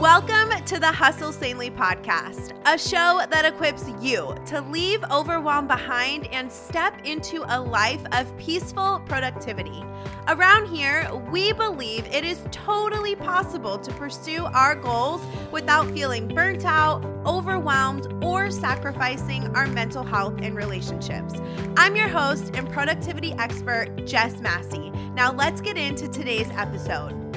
Welcome to the Hustle Sanely podcast, a show that equips you to leave overwhelm behind and step into a life of peaceful productivity. Around here, we believe it is totally possible to pursue our goals without feeling burnt out, overwhelmed, or sacrificing our mental health and relationships. I'm your host and productivity expert, Jess Massey. Now, let's get into today's episode.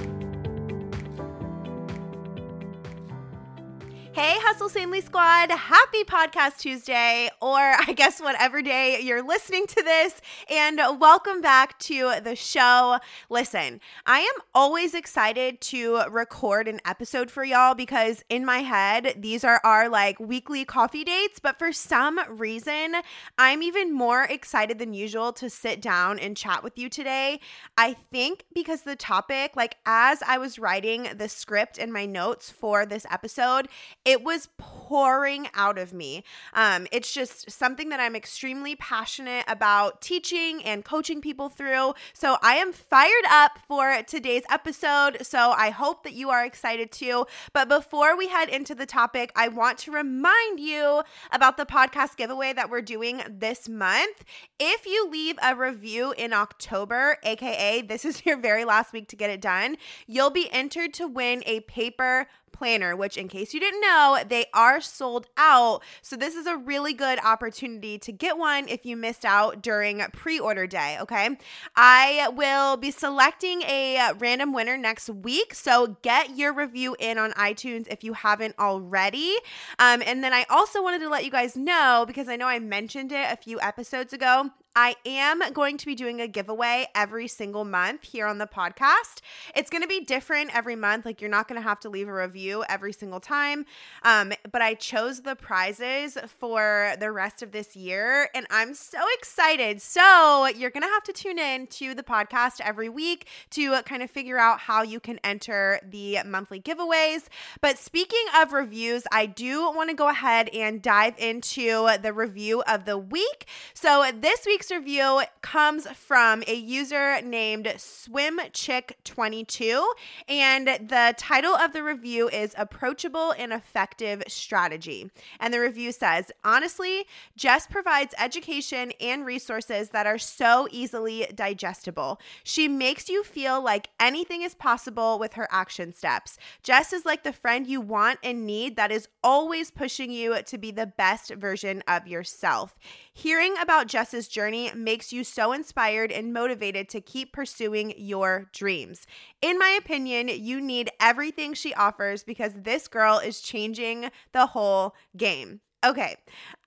Hey, Hustle Sanely Squad. Happy Podcast Tuesday, or I guess whatever day you're listening to this, and welcome back to the show. Listen, I am always excited to record an episode for y'all because in my head, these are our like weekly coffee dates, but for some reason, I'm even more excited than usual to sit down and chat with you today. I think because the topic, like as I was writing the script and my notes for this episode, it was pouring out of me. Um, it's just something that I'm extremely passionate about teaching and coaching people through. So I am fired up for today's episode. So I hope that you are excited too. But before we head into the topic, I want to remind you about the podcast giveaway that we're doing this month. If you leave a review in October, aka this is your very last week to get it done, you'll be entered to win a paper planner, which, in case you didn't know, they are sold out. So, this is a really good opportunity to get one if you missed out during pre order day. Okay. I will be selecting a random winner next week. So, get your review in on iTunes if you haven't already. Um, and then I also wanted to let you guys know because I know I mentioned it a few episodes ago. I am going to be doing a giveaway every single month here on the podcast. It's going to be different every month. Like, you're not going to have to leave a review every single time. Um, but I chose the prizes for the rest of this year, and I'm so excited. So, you're going to have to tune in to the podcast every week to kind of figure out how you can enter the monthly giveaways. But speaking of reviews, I do want to go ahead and dive into the review of the week. So, this week, week's review comes from a user named SwimChick22, and the title of the review is Approachable and Effective Strategy. And the review says, Honestly, Jess provides education and resources that are so easily digestible. She makes you feel like anything is possible with her action steps. Jess is like the friend you want and need that is always pushing you to be the best version of yourself. Hearing about Jess's journey makes you so inspired and motivated to keep pursuing your dreams. In my opinion, you need everything she offers because this girl is changing the whole game. Okay,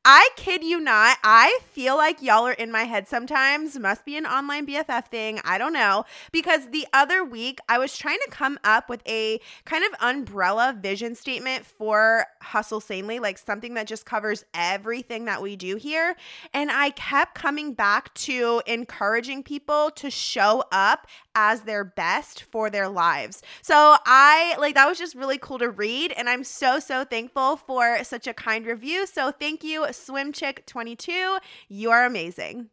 I kid you not. I feel like y'all are in my head sometimes. Must be an online BFF thing. I don't know. Because the other week, I was trying to come up with a kind of umbrella vision statement for Hustle Sanely, like something that just covers everything that we do here. And I kept coming back to encouraging people to show up as their best for their lives. So I like that was just really cool to read. And I'm so, so thankful for such a kind review. So thank you SwimChick22. You are amazing.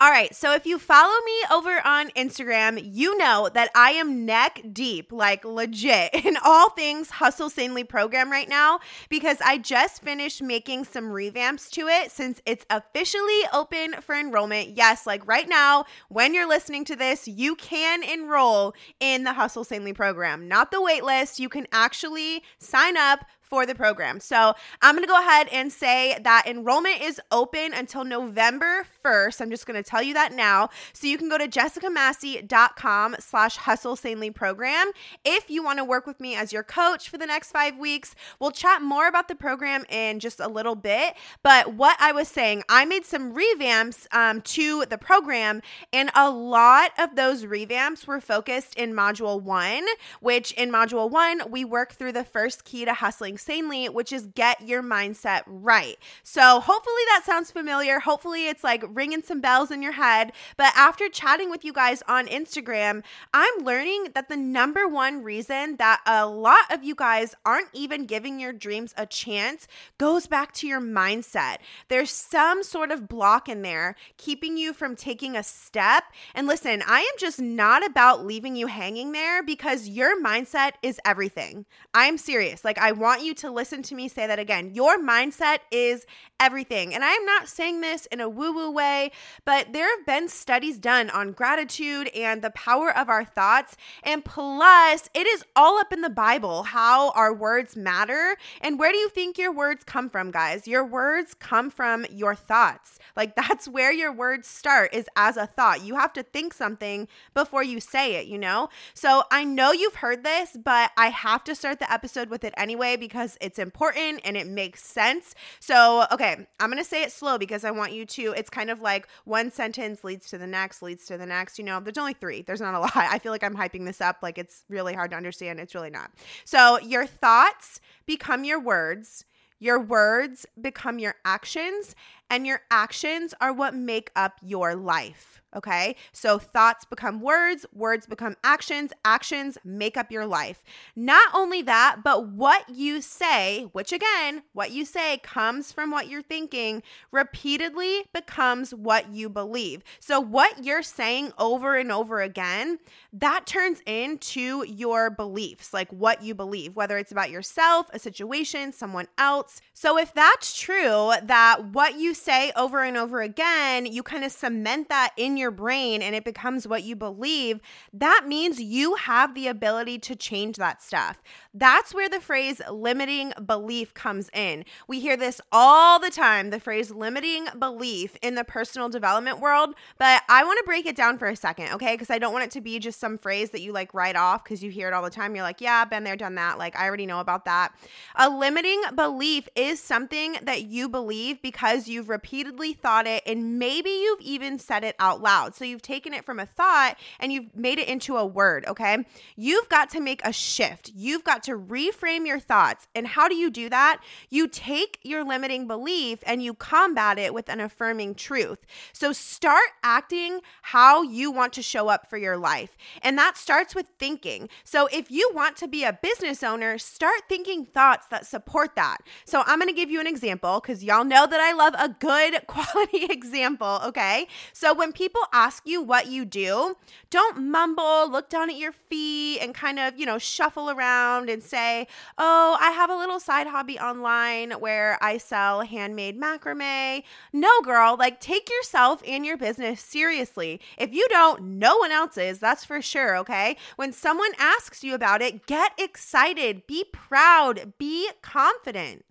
All right, so if you follow me over on Instagram, you know that I am neck deep, like legit, in all things Hustle Sanely program right now because I just finished making some revamps to it since it's officially open for enrollment. Yes, like right now, when you're listening to this, you can enroll in the Hustle Sanely program, not the waitlist. You can actually sign up for the program. So I'm going to go ahead and say that enrollment is open until November 1st. I'm just going to tell you that now. So you can go to jessicamassey.com slash hustle sanely program if you want to work with me as your coach for the next five weeks. We'll chat more about the program in just a little bit. But what I was saying, I made some revamps um, to the program, and a lot of those revamps were focused in module one, which in module one, we work through the first key to hustling sanely, which is get your mindset right. So hopefully that sounds familiar. Hopefully it's like ringing some bells in your head. But after chatting with you guys on Instagram, I'm learning that the number one reason that a lot of you guys aren't even giving your dreams a chance goes back to your mindset. There's some sort of block in there keeping you from taking a step. And listen, I am just not about leaving you hanging there because your mindset is everything. I'm serious. Like, I want you to listen to me say that again. Your mindset is everything. And I am not saying this in a woo woo way, but there have been studies done on gratitude and the power of our thoughts. And plus, it is all up in the Bible how our words matter. And where do you think your words come from, guys? Your words come from your thoughts. Like, that's where your words start, is as a thought. You have to think something before you say it, you know? So I know you've heard this, but I have to start the episode with it anyway because it's important and it makes sense. So, okay, I'm going to say it slow because I want you to, it's kind of like one sentence leads to the next, leads to the next. You know, there's only three, there's not a lot. I feel like I'm hyping this up like it's really hard to understand. It's really not. So, your thoughts become your words. Your words become your actions, and your actions are what make up your life. Okay. So thoughts become words, words become actions, actions make up your life. Not only that, but what you say, which again, what you say comes from what you're thinking, repeatedly becomes what you believe. So what you're saying over and over again, that turns into your beliefs, like what you believe, whether it's about yourself, a situation, someone else. So if that's true, that what you say over and over again, you kind of cement that in your brain and it becomes what you believe, that means you have the ability to change that stuff. That's where the phrase limiting belief comes in. We hear this all the time the phrase limiting belief in the personal development world, but I want to break it down for a second, okay? Because I don't want it to be just some phrase that you like write off because you hear it all the time. You're like, yeah, been there, done that. Like, I already know about that. A limiting belief is something that you believe because you've repeatedly thought it and maybe you've even said it out loud. So you've taken it from a thought and you've made it into a word, okay? You've got to make a shift. You've got to reframe your thoughts. And how do you do that? You take your limiting belief and you combat it with an affirming truth. So start acting how you want to show up for your life. And that starts with thinking. So if you want to be a business owner, start thinking thoughts that support that. So I'm going to give you an example because y'all know that I love good quality example. Okay. So when people ask you what you do, don't mumble, look down at your feet, and kind of, you know, shuffle around and say, Oh, I have a little side hobby online where I sell handmade macrame. No, girl, like take yourself and your business seriously. If you don't, no one else is, that's for sure, okay? When someone asks you about it, get excited, be proud, be confident.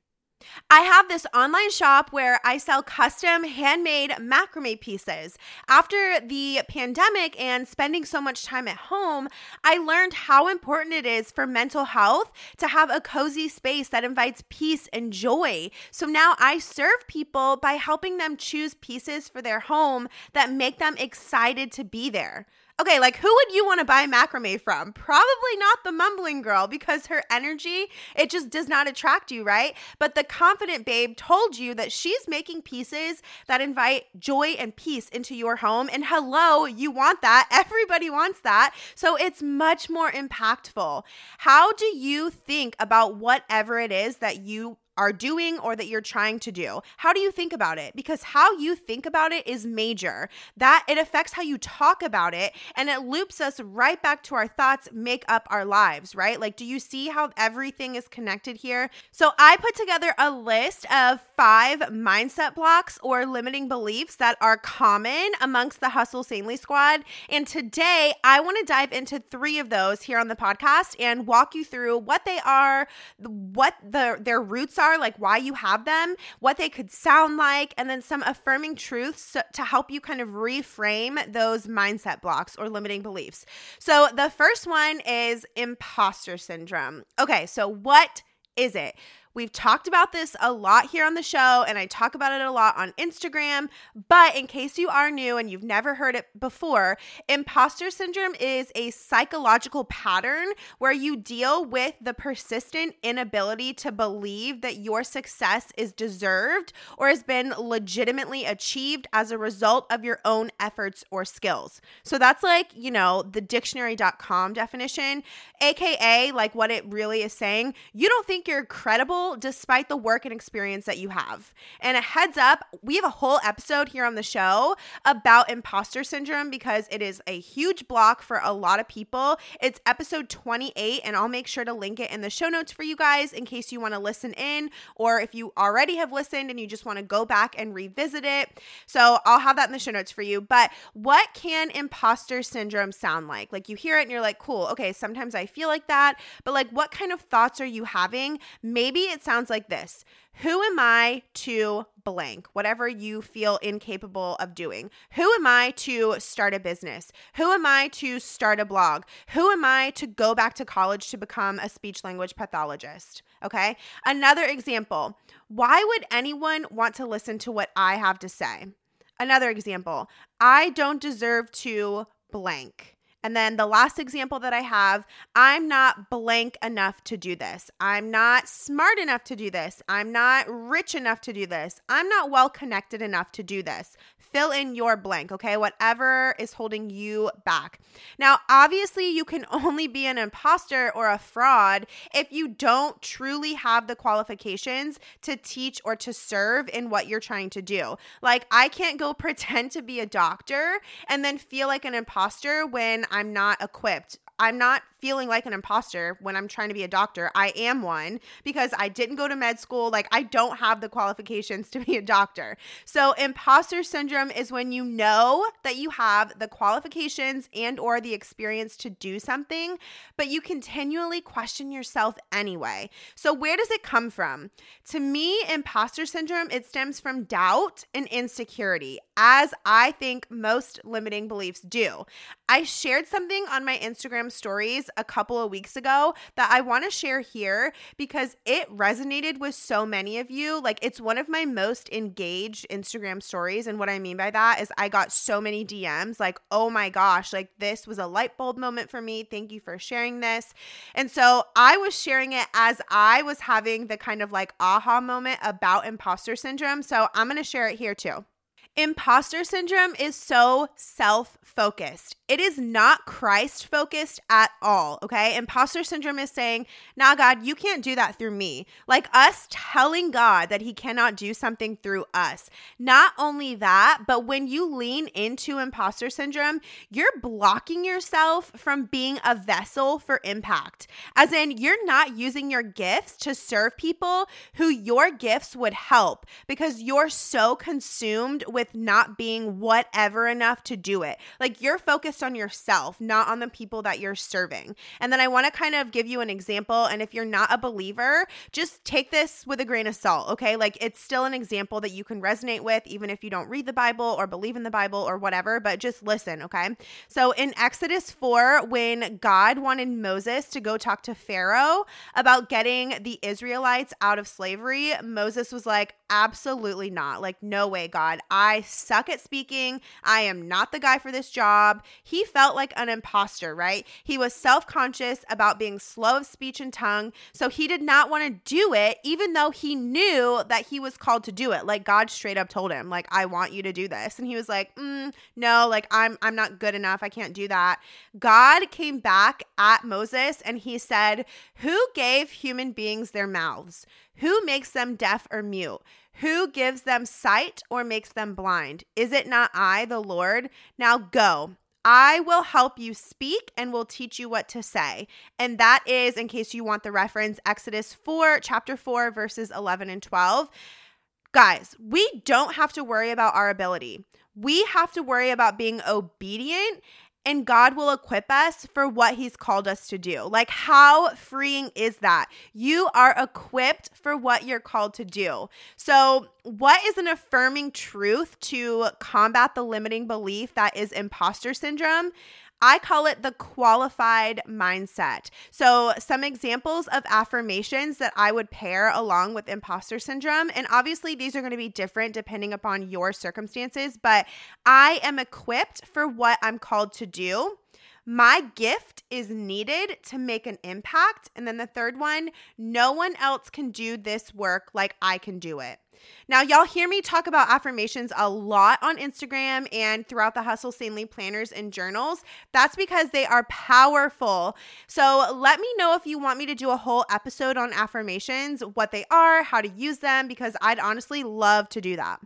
I have this online shop where I sell custom handmade macrame pieces. After the pandemic and spending so much time at home, I learned how important it is for mental health to have a cozy space that invites peace and joy. So now I serve people by helping them choose pieces for their home that make them excited to be there. Okay, like who would you want to buy macrame from? Probably not the mumbling girl because her energy, it just does not attract you, right? But the confident babe told you that she's making pieces that invite joy and peace into your home. And hello, you want that. Everybody wants that. So it's much more impactful. How do you think about whatever it is that you are doing or that you're trying to do. How do you think about it? Because how you think about it is major. That it affects how you talk about it and it loops us right back to our thoughts make up our lives, right? Like do you see how everything is connected here? So I put together a list of 5 mindset blocks or limiting beliefs that are common amongst the Hustle Sanely squad and today I want to dive into 3 of those here on the podcast and walk you through what they are, what the their roots are, like why you have them, what they could sound like, and then some affirming truths to help you kind of reframe those mindset blocks or limiting beliefs. So the first one is imposter syndrome. Okay, so what is it? We've talked about this a lot here on the show, and I talk about it a lot on Instagram. But in case you are new and you've never heard it before, imposter syndrome is a psychological pattern where you deal with the persistent inability to believe that your success is deserved or has been legitimately achieved as a result of your own efforts or skills. So that's like, you know, the dictionary.com definition, aka like what it really is saying. You don't think you're credible despite the work and experience that you have. And a heads up, we have a whole episode here on the show about imposter syndrome because it is a huge block for a lot of people. It's episode 28, and I'll make sure to link it in the show notes for you guys in case you want to listen in, or if you already have listened and you just want to go back and revisit it. So I'll have that in the show notes for you. But what can imposter syndrome sound like? Like you hear it and you're like, cool, okay, sometimes I feel like that, but like what kind of thoughts are you having? Maybe it sounds like this Who am I to blank, whatever you feel incapable of doing? Who am I to start a business? Who am I to start a blog? Who am I to go back to college to become a speech language pathologist? Okay. Another example why would anyone want to listen to what I have to say? Another example I don't deserve to blank. And then the last example that I have I'm not blank enough to do this. I'm not smart enough to do this. I'm not rich enough to do this. I'm not well connected enough to do this. Fill in your blank, okay? Whatever is holding you back. Now, obviously, you can only be an imposter or a fraud if you don't truly have the qualifications to teach or to serve in what you're trying to do. Like, I can't go pretend to be a doctor and then feel like an imposter when I'm not equipped. I'm not feeling like an imposter when I'm trying to be a doctor. I am one because I didn't go to med school. Like, I don't have the qualifications to be a doctor. So, imposter syndrome is when you know that you have the qualifications and or the experience to do something, but you continually question yourself anyway. So, where does it come from? To me, imposter syndrome, it stems from doubt and insecurity, as I think most limiting beliefs do. I shared something on my Instagram stories a couple of weeks ago that I want to share here because it resonated with so many of you. Like, it's one of my most engaged Instagram stories. And what I mean by that is I got so many DMs like, oh my gosh, like this was a light bulb moment for me. Thank you for sharing this. And so I was sharing it as I was having the kind of like aha moment about imposter syndrome. So I'm going to share it here too. Imposter syndrome is so self focused. It is not Christ focused at all. Okay. Imposter syndrome is saying, nah, God, you can't do that through me. Like us telling God that he cannot do something through us. Not only that, but when you lean into imposter syndrome, you're blocking yourself from being a vessel for impact. As in, you're not using your gifts to serve people who your gifts would help because you're so consumed with not being whatever enough to do it. Like you're focused focused on yourself, not on the people that you're serving. And then I want to kind of give you an example. And if you're not a believer, just take this with a grain of salt, okay? Like it's still an example that you can resonate with, even if you don't read the Bible or believe in the Bible or whatever, but just listen, okay? So in Exodus 4, when God wanted Moses to go talk to Pharaoh about getting the Israelites out of slavery, Moses was like, absolutely not. Like, no way, God. I suck at speaking. I am not the guy for this job he felt like an imposter, right? He was self conscious about being slow of speech and tongue. So he did not want to do it, even though he knew that he was called to do it. Like God straight up told him, like, I want you to do this. And he was like, mm, no, like I'm I'm not good enough. I can't do that. God came back at Moses and he said, Who gave human beings their mouths? Who makes them deaf or mute? Who gives them sight or makes them blind? Is it not I, the Lord? Now go. I will help you speak and will teach you what to say. And that is, in case you want the reference, Exodus 4, chapter 4, verses 11 and 12. Guys, we don't have to worry about our ability. We have to worry about being obedient and God will equip us for what He's called us to do. Like, how freeing is that? You are equipped for what you're called to do. So, what is an affirming truth to combat the limiting belief that is imposter syndrome? I call it the qualified mindset. So, some examples of affirmations that I would pair along with imposter syndrome, and obviously these are going to be different depending upon your circumstances, but I am equipped for what I'm called to do. My gift is needed to make an impact. And then the third one, no one else can do this work like I can do it. Now, y'all hear me talk about affirmations a lot on Instagram and throughout the Hustle Sanely planners and journals. That's because they are powerful. So, let me know if you want me to do a whole episode on affirmations, what they are, how to use them, because I'd honestly love to do that.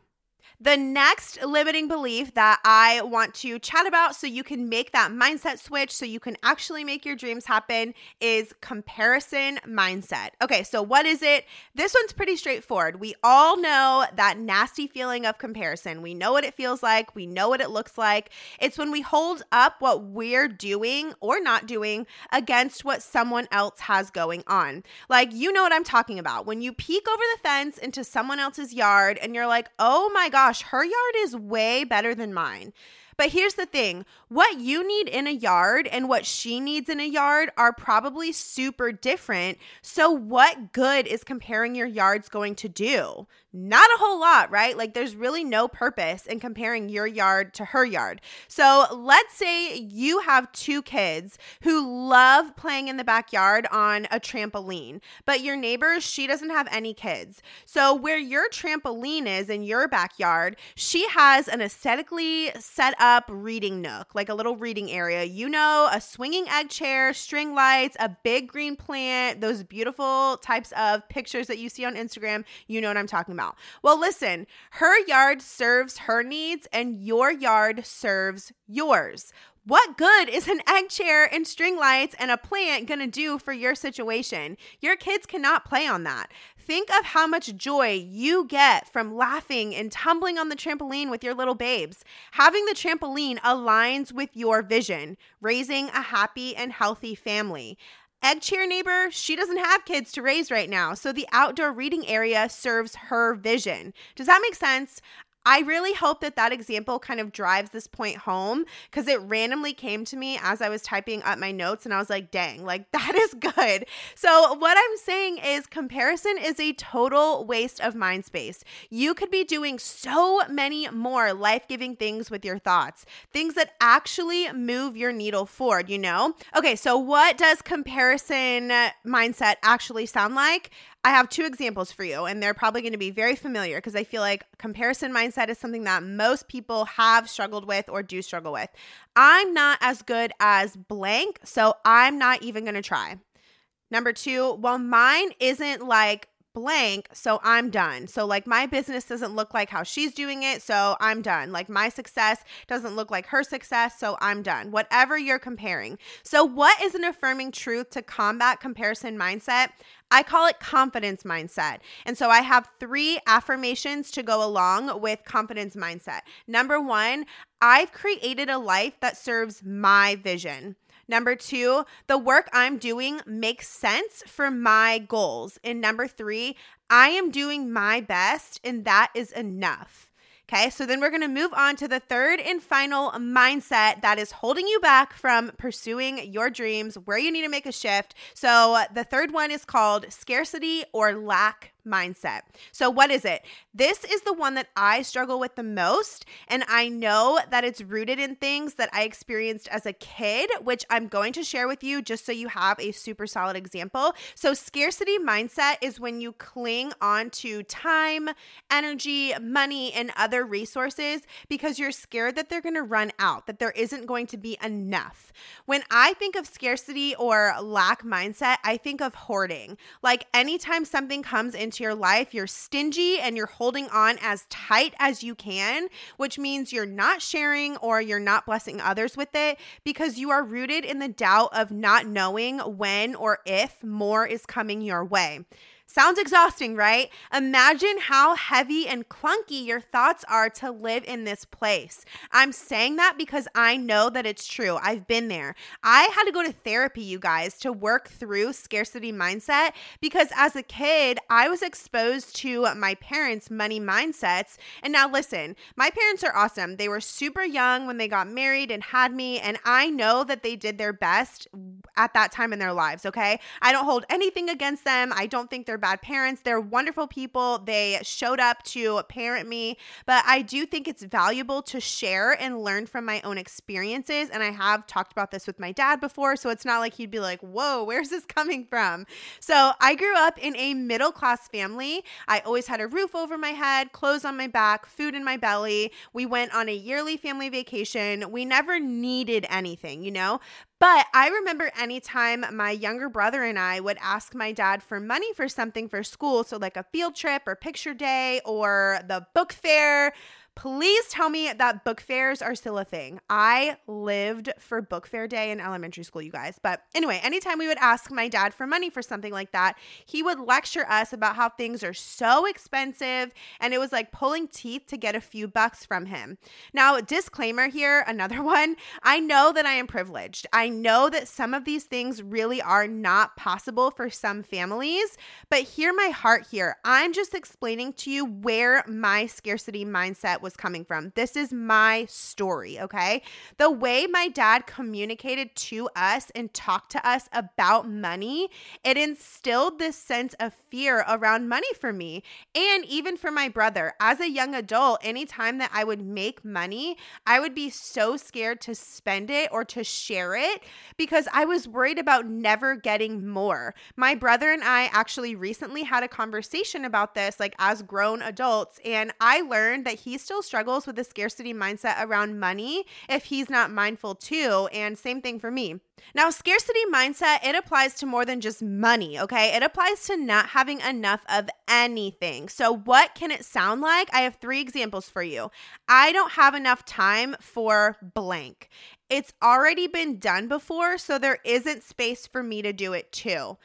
The next limiting belief that I want to chat about so you can make that mindset switch so you can actually make your dreams happen is comparison mindset. Okay, so what is it? This one's pretty straightforward. We all know that nasty feeling of comparison. We know what it feels like, we know what it looks like. It's when we hold up what we're doing or not doing against what someone else has going on. Like, you know what I'm talking about. When you peek over the fence into someone else's yard and you're like, oh my God gosh, her yard is way better than mine. But here's the thing what you need in a yard and what she needs in a yard are probably super different. So, what good is comparing your yards going to do? Not a whole lot, right? Like, there's really no purpose in comparing your yard to her yard. So, let's say you have two kids who love playing in the backyard on a trampoline, but your neighbor, she doesn't have any kids. So, where your trampoline is in your backyard, she has an aesthetically set up reading nook, like a little reading area. You know, a swinging egg chair, string lights, a big green plant, those beautiful types of pictures that you see on Instagram. You know what I'm talking about. Well, listen, her yard serves her needs and your yard serves yours. What good is an egg chair and string lights and a plant gonna do for your situation? Your kids cannot play on that. Think of how much joy you get from laughing and tumbling on the trampoline with your little babes. Having the trampoline aligns with your vision, raising a happy and healthy family. Egg chair neighbor, she doesn't have kids to raise right now, so the outdoor reading area serves her vision. Does that make sense? I really hope that that example kind of drives this point home because it randomly came to me as I was typing up my notes and I was like, dang, like that is good. So, what I'm saying is comparison is a total waste of mind space. You could be doing so many more life giving things with your thoughts, things that actually move your needle forward, you know? Okay, so what does comparison uh, mindset actually sound like? I have two examples for you, and they're probably going to be very familiar because I feel like comparison mindset is something that most people have struggled with or do struggle with. I'm not as good as blank, so I'm not even going to try. Number two, well, mine isn't like blank, so I'm done. So, like, my business doesn't look like how she's doing it, so I'm done. Like, my success doesn't look like her success, so I'm done. Whatever you're comparing. So, what is an affirming truth to combat comparison mindset? I call it confidence mindset. And so I have three affirmations to go along with confidence mindset. Number one, I've created a life that serves my vision. Number two, the work I'm doing makes sense for my goals. And number three, I am doing my best, and that is enough. Okay, so then we're gonna move on to the third and final mindset that is holding you back from pursuing your dreams, where you need to make a shift. So the third one is called scarcity or lack mindset. So, what is it? This is the one that I struggle with the most. And I know that it's rooted in things that I experienced as a kid, which I'm going to share with you just so you have a super solid example. So, scarcity mindset is when you cling on to time, energy, money, and other resources because you're scared that they're going to run out, that there isn't going to be enough. When I think of scarcity or lack mindset, I think of hoarding. Like anytime something comes into into your life, you're stingy and you're holding on as tight as you can, which means you're not sharing or you're not blessing others with it because you are rooted in the doubt of not knowing when or if more is coming your way. Sounds exhausting, right? Imagine how heavy and clunky your thoughts are to live in this place. I'm saying that because I know that it's true. I've been there. I had to go to therapy, you guys, to work through scarcity mindset because as a kid, I was exposed to my parents' money mindsets. And now, listen, my parents are awesome. They were super young when they got married and had me. And I know that they did their best at that time in their lives, okay? I don't hold anything against them. I don't think they're they're bad parents. They're wonderful people. They showed up to parent me, but I do think it's valuable to share and learn from my own experiences. And I have talked about this with my dad before, so it's not like he'd be like, whoa, where's this coming from? So I grew up in a middle class family. I always had a roof over my head, clothes on my back, food in my belly. We went on a yearly family vacation. We never needed anything, you know? But I remember anytime my younger brother and I would ask my dad for money for something for school, so like a field trip or picture day or the book fair, Please tell me that book fairs are still a thing. I lived for book fair day in elementary school, you guys. But anyway, anytime we would ask my dad for money for something like that, he would lecture us about how things are so expensive and it was like pulling teeth to get a few bucks from him. Now, disclaimer here, another one. I know that I am privileged. I know that some of these things really are not possible for some families, but hear my heart here. I'm just explaining to you where my scarcity mindset was coming from. This is my story, okay? The way my dad communicated to us and talked to us about money, it instilled this sense of fear around money for me and even for my brother. As a young adult, anytime that I would make money, I would be so scared to spend it or to share it because I was worried about never getting more. My brother and I actually recently had a conversation about this, like as grown adults, and I learned that he still still struggles with the scarcity mindset around money if he's not mindful too. And same thing for me. Now, scarcity mindset, it applies to more than just money, okay? It applies to not having enough of anything. So, what can it sound like? I have three examples for you. I don't have enough time for blank. It's already been done before, so there isn't space for me to do it too.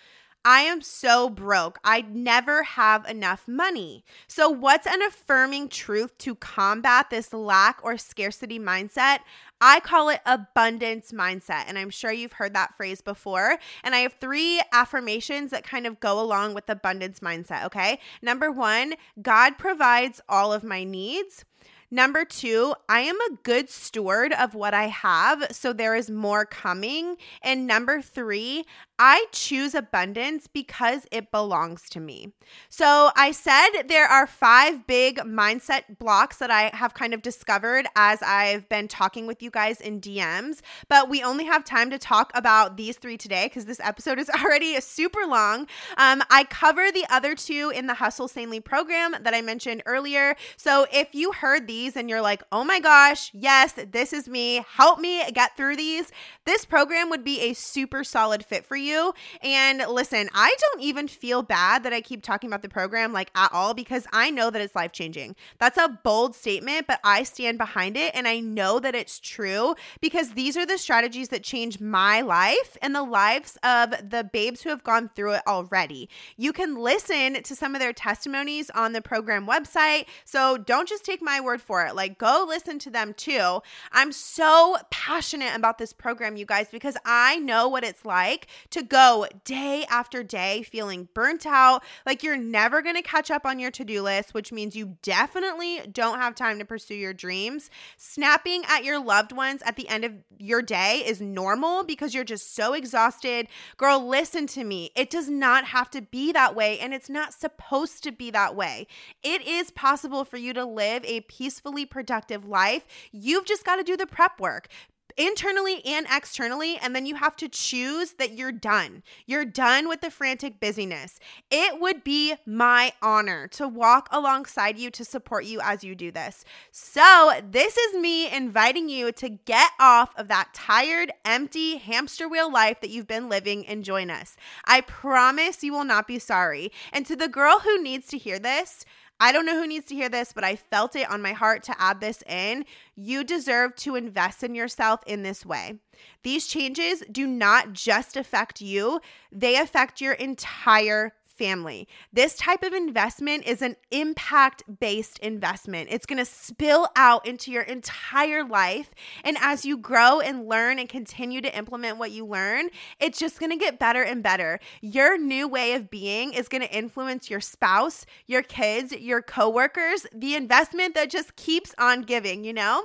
I am so broke. I'd never have enough money. So, what's an affirming truth to combat this lack or scarcity mindset? I call it abundance mindset. And I'm sure you've heard that phrase before. And I have three affirmations that kind of go along with abundance mindset. Okay. Number one, God provides all of my needs. Number two, I am a good steward of what I have, so there is more coming. And number three, I choose abundance because it belongs to me. So I said there are five big mindset blocks that I have kind of discovered as I've been talking with you guys in DMs, but we only have time to talk about these three today because this episode is already super long. Um, I cover the other two in the Hustle Sanely program that I mentioned earlier. So if you heard these and you're like, oh my gosh, yes, this is me, help me get through these, this program would be a super solid fit for you you. And listen, I don't even feel bad that I keep talking about the program like at all because I know that it's life changing. That's a bold statement, but I stand behind it and I know that it's true because these are the strategies that change my life and the lives of the babes who have gone through it already. You can listen to some of their testimonies on the program website. So don't just take my word for it. Like, go listen to them too. I'm so passionate about this program, you guys, because I know what it's like to to go day after day feeling burnt out, like you're never going to catch up on your to do list, which means you definitely don't have time to pursue your dreams. Snapping at your loved ones at the end of your day is normal because you're just so exhausted. Girl, listen to me. It does not have to be that way, and it's not supposed to be that way. It is possible for you to live a peacefully productive life. You've just got to do the prep work internally and externally, and then you have to choose that you're done. You're done with the frantic busyness. It would be my honor to walk alongside you to support you as you do this. So, this is me inviting you to get off of that tired, empty hamster wheel life that you've been living and join us. I promise you will not be sorry. And to the girl who needs to hear this, I don't know who needs to hear this, but I felt it on my heart to add this in. You deserve to invest in yourself in this way. These changes do not just affect you, they affect your entire family. This type of investment is an impact based investment. It's going to spill out into your entire life. And as you grow and learn and continue to implement what you learn, it's just going to get better and better. Your new way of being is going to influence your spouse, your kids, your coworkers, the investment that just keeps on giving, you know?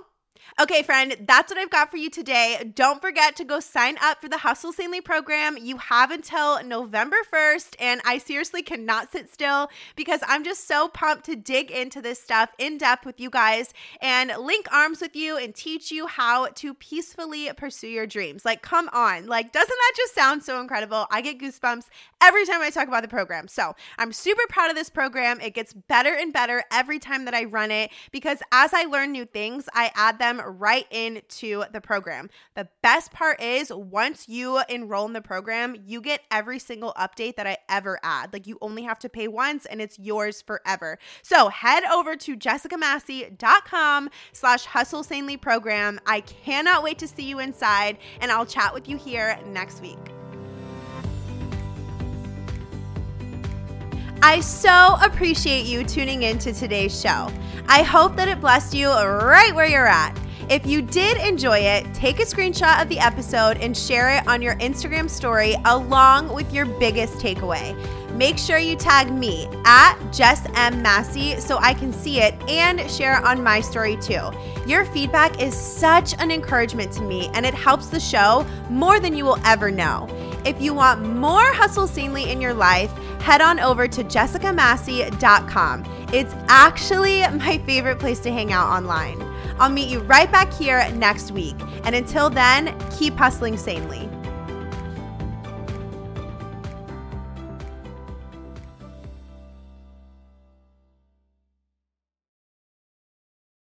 Okay, friend, that's what I've got for you today. Don't forget to go sign up for the Hustle Sanely program. You have until November 1st, and I seriously cannot sit still because I'm just so pumped to dig into this stuff in depth with you guys and link arms with you and teach you how to peacefully pursue your dreams. Like, come on. Like, doesn't that just sound so incredible? I get goosebumps every time I talk about the program. So, I'm super proud of this program. It gets better and better every time that I run it because as I learn new things, I add them right into the program. The best part is once you enroll in the program, you get every single update that I ever add. Like you only have to pay once and it's yours forever. So head over to jessicamassey.com slash hustle sanely program. I cannot wait to see you inside and I'll chat with you here next week. I so appreciate you tuning in to today's show. I hope that it blessed you right where you're at. If you did enjoy it, take a screenshot of the episode and share it on your Instagram story along with your biggest takeaway. Make sure you tag me at Jess M. Massey so I can see it and share it on my story too. Your feedback is such an encouragement to me and it helps the show more than you will ever know. If you want more Hustle Sanely in your life, head on over to jessicamassey.com. It's actually my favorite place to hang out online. I'll meet you right back here next week. And until then, keep hustling sanely.